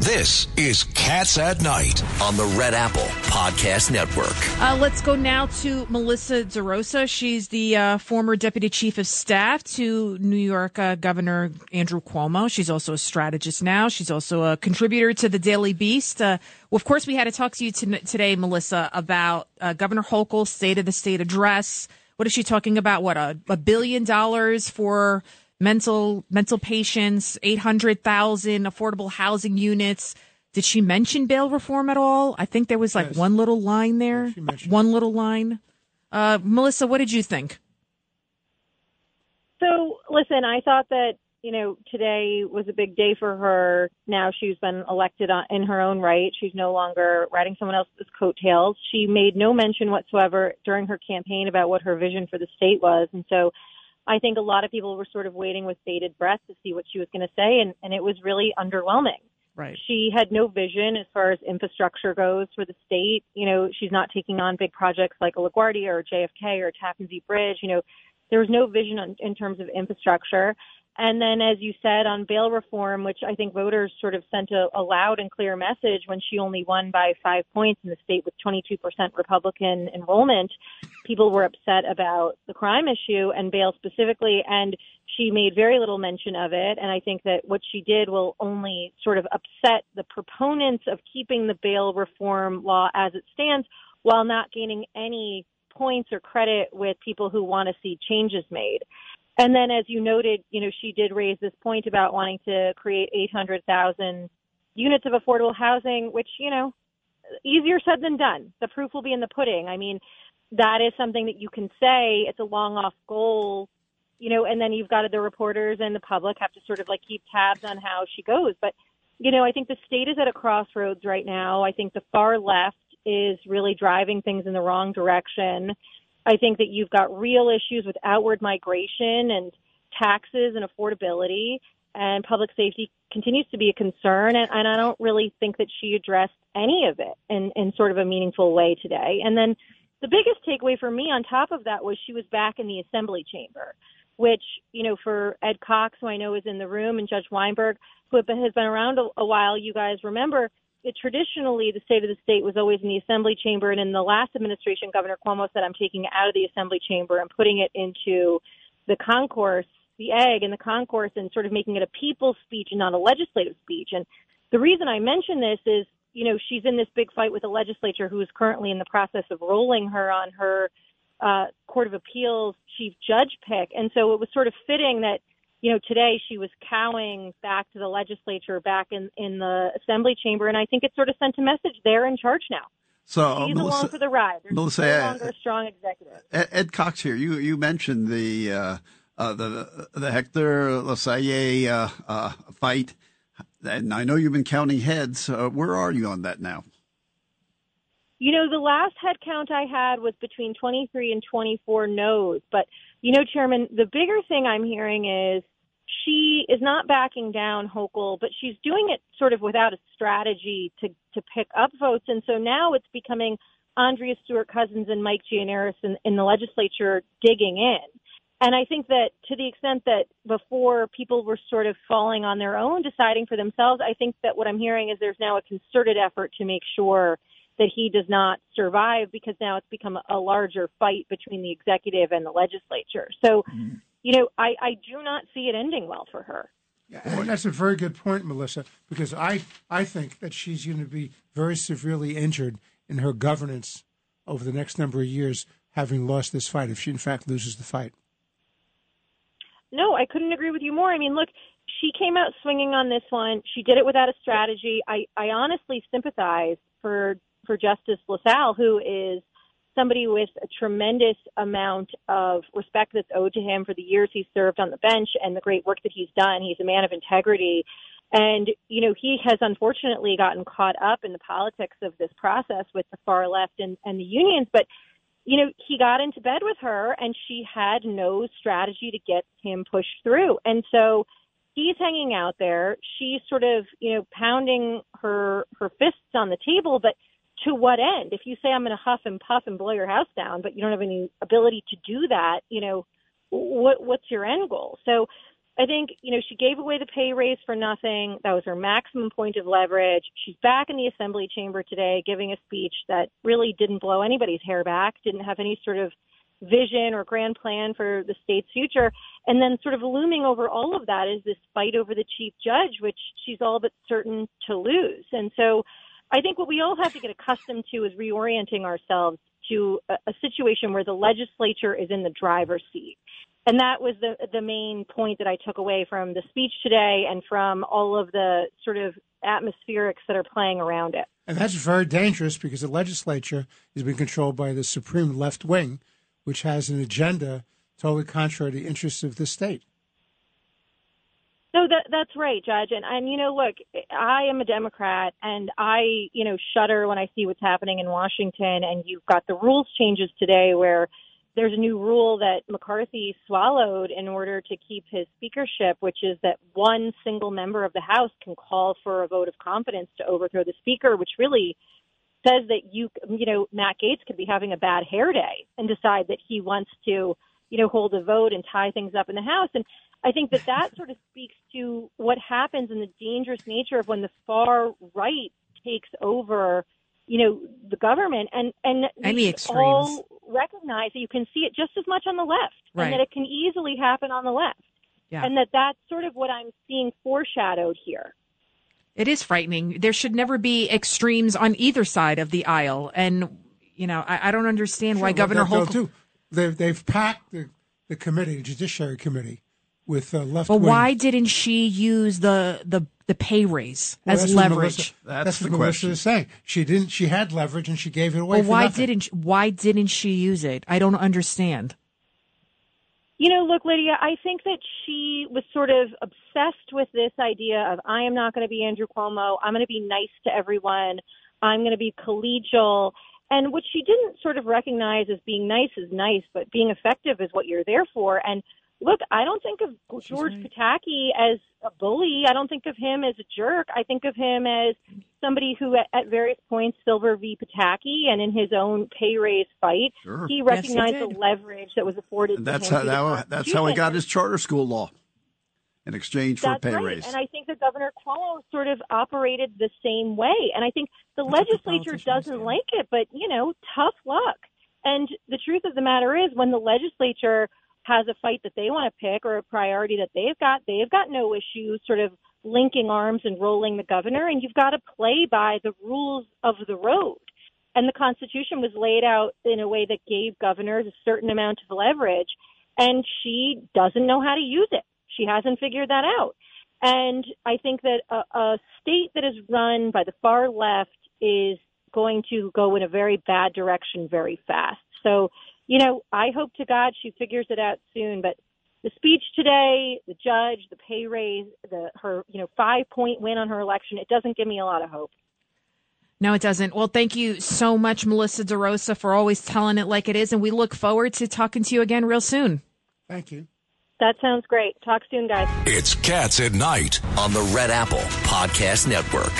This is Cats at Night on the Red Apple Podcast Network. Uh, let's go now to Melissa DeRosa. She's the uh, former deputy chief of staff to New York uh, Governor Andrew Cuomo. She's also a strategist now. She's also a contributor to the Daily Beast. Uh, well, of course, we had to talk to you t- today, Melissa, about uh, Governor Hochul's State of the State address. What is she talking about? What a, a billion dollars for mental mental patients, 800,000 affordable housing units. Did she mention bail reform at all? I think there was like Yes. one little line there. mentioned one little line. Uh, Melissa, what did you think? So, listen, I thought that, you know, today was a big day for her. Now she's been elected in her own right. She's no longer riding someone else's coattails. She made no mention whatsoever during her campaign about what her vision for the state was. And so I think a lot of people were sort of waiting with bated breath to see what she was going to say. And, and it was really underwhelming. Right. She had no vision as far as infrastructure goes for the state. You know, she's not taking on big projects like a LaGuardia or JFK or Tappan Zee Bridge. You know, there was no vision on, in terms of infrastructure. And then, as you said, on bail reform, which I think voters sort of sent a, a loud and clear message when she only won by five points in the state with 22% Republican enrollment, people were upset about the crime issue and bail specifically. And she made very little mention of it. And I think that what she did will only sort of upset the proponents of keeping the bail reform law as it stands while not gaining any points or credit with people who want to see changes made. And then, as you noted, you know, she did raise this point about wanting to create 800,000 units of affordable housing, which, you know, easier said than done. The proof will be in the pudding. I mean, that is something that you can say it's a long off goal, you know, and then you've got the reporters and the public have to sort of like keep tabs on how she goes. But, you know, I think the state is at a crossroads right now. I think the far left is really driving things in the wrong direction. I think that you've got real issues with outward migration and taxes and affordability, and public safety continues to be a concern. And, and I don't really think that she addressed any of it in, in sort of a meaningful way today. And then the biggest takeaway for me on top of that was she was back in the assembly chamber, which, you know, for Ed Cox, who I know is in the room, and Judge Weinberg, who has been around a, a while, you guys remember traditionally the state of the state was always in the assembly chamber and in the last administration governor cuomo said i'm taking it out of the assembly chamber and putting it into the concourse the egg in the concourse and sort of making it a people's speech and not a legislative speech. And the reason i mention this is you know she's in this big fight with the legislature who is currently in the process of rolling her on her uh, court of appeals chief judge pick. And so it was sort of fitting that you know, today she was cowing back to the legislature, back in in the assembly chamber, and I think it sort of sent a message. They're in charge now. So, She's Melissa, along for the ride. There's Melissa, no longer a strong executive. Ed, Ed Cox here. You you mentioned the uh, uh, the the Hector Lasalle uh, uh, fight, and I know you've been counting heads. Uh, where are you on that now? You know, the last head count I had was between 23 and 24 no's. But, you know, Chairman, the bigger thing I'm hearing is she is not backing down Hochul, but she's doing it sort of without a strategy to, to pick up votes. And so now it's becoming Andrea Stewart Cousins and Mike Gianaris in, in the legislature digging in. And I think that to the extent that before people were sort of falling on their own, deciding for themselves, I think that what I'm hearing is there's now a concerted effort to make sure that he does not survive because now it's become a larger fight between the executive and the legislature. So, mm-hmm. You know, I, I do not see it ending well for her. And that's a very good point, Melissa, because I, I think that she's going to be very severely injured in her governance over the next number of years, having lost this fight, if she in fact loses the fight. No, I couldn't agree with you more. I mean, look, she came out swinging on this one. She did it without a strategy. I, I honestly sympathize for for Justice LaSalle, who is somebody with a tremendous amount of respect that's owed to him for the years he's served on the bench and the great work that he's done. He's a man of integrity. And, you know, he has unfortunately gotten caught up in the politics of this process with the far left and, and the unions. But, you know, he got into bed with her and she had no strategy to get him pushed through. And so he's hanging out there. She's sort of, you know, pounding her her fists on the table, but to what end? If you say I'm going to huff and puff and blow your house down, but you don't have any ability to do that, you know, what what's your end goal? So I think, you know, she gave away the pay raise for nothing. That was her maximum point of leverage. She's back in the assembly chamber today giving a speech that really didn't blow anybody's hair back, didn't have any sort of vision or grand plan for the state's future. And then sort of looming over all of that is this fight over the chief judge, which she's all but certain to lose. And so I think what we all have to get accustomed to is reorienting ourselves to a, a situation where the legislature is in the driver's seat and that was the the main point that I took away from the speech today and from all of the sort of atmospherics that are playing around it. And that's very dangerous because the legislature is being controlled by the supreme left wing, which has an agenda totally contrary to the interests of the state. No, that that's right, Judge. And and you know, look, I am a Democrat, and I you know shudder when I see what's happening in Washington. And you've got the rules changes today where there's a new rule that McCarthy swallowed in order to keep his speakership, which is that one single member of the House can call for a vote of confidence to overthrow the speaker, which really says that you, you know, Matt Gaetz could be having a bad hair day and decide that he wants to, you know, hold a vote and tie things up in the House. And I think that that sort of speaks to what happens and the dangerous nature of when the far right takes over you know the government. And and any extremes all recognize that you can see it just as much on the left right. and that it can easily happen on the left. Yeah. and that that's sort of what i'm seeing foreshadowed here. It is frightening. There should never be extremes on either side of the aisle. And you know i, I don't understand sure, why governor Hochul they've, they've packed the, the committee the judiciary committee with uh, left. But why didn't she use the the the pay raise well, as leverage? Melissa, that's, that's what Melissa is saying. She didn't. She had leverage and she gave it away. Well, why nothing. didn't Why didn't she use it? I don't understand. You know, look, Lydia, I think that she was sort of obsessed with this idea of I am not going to be Andrew Cuomo. I'm going to be nice to everyone. I'm going to be collegial. And what she didn't sort of recognize as being nice is nice, but being effective is what you're there for. And look, I don't think of George right. Pataki as a bully. I don't think of him as a jerk. I think of him as somebody who, at, at various points, Silver v. Pataki, and in his own pay raise fight, sure. he recognized yes, he the leverage that was afforded. And that's how that, that's how he got his charter school law in exchange for that's a pay right. raise. And I think that Governor Cuomo sort of operated the same way. And I think the that's legislature doesn't like it, but you know, tough luck. And the truth of the matter is, when the legislature has a fight that they want to pick or a priority that they've got, they've got no issue sort of linking arms and rolling the governor. And you've got to play by the rules of the road. And the Constitution was laid out in a way that gave governors a certain amount of leverage. And she doesn't know how to use it. She hasn't figured that out. And I think that a, a state that is run by the far left is going to go in a very bad direction very fast. So you know, I hope to God she figures it out soon. But the speech today, the judge, the pay raise, the her you know five point win on her election, it doesn't give me a lot of hope. No, it doesn't. Well, thank you so much, Melissa DeRosa, for always telling it like it is, and we look forward to talking to you again real soon. Thank you. That sounds great. Talk soon, guys. It's Cats at Night on the Red Apple Podcast Network.